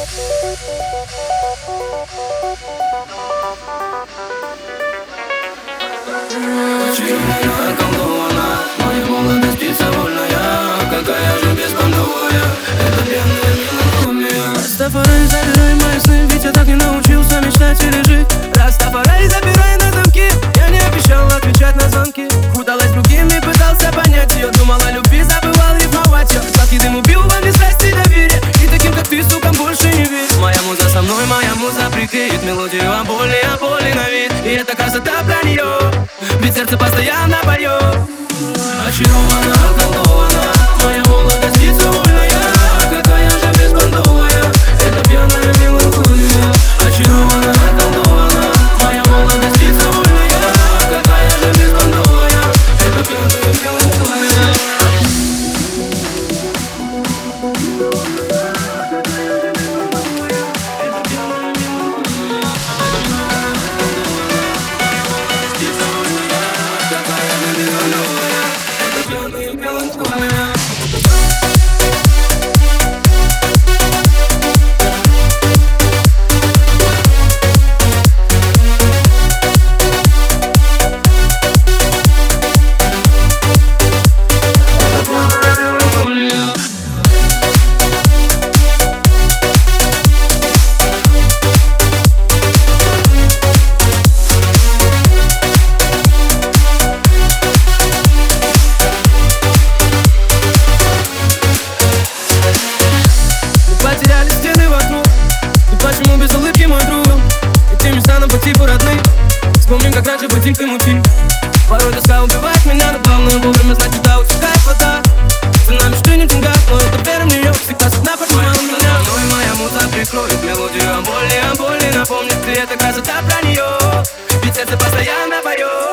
Dreaming you. мелодию вам боли, а боли на вид. И это красота про нее Ведь сердце постоянно поет. Очарована типа родных Вспомним, как раньше был ты учил Порой тоска убивает меня но полную Вовремя знать, куда утекает вода. За нами стынет деньга, но это вера в нее Всегда сюда поднимала меня. Но и моя муза прикроет мелодию О боли, о боли напомнит ты, эта красота про нее Ведь сердце постоянно поет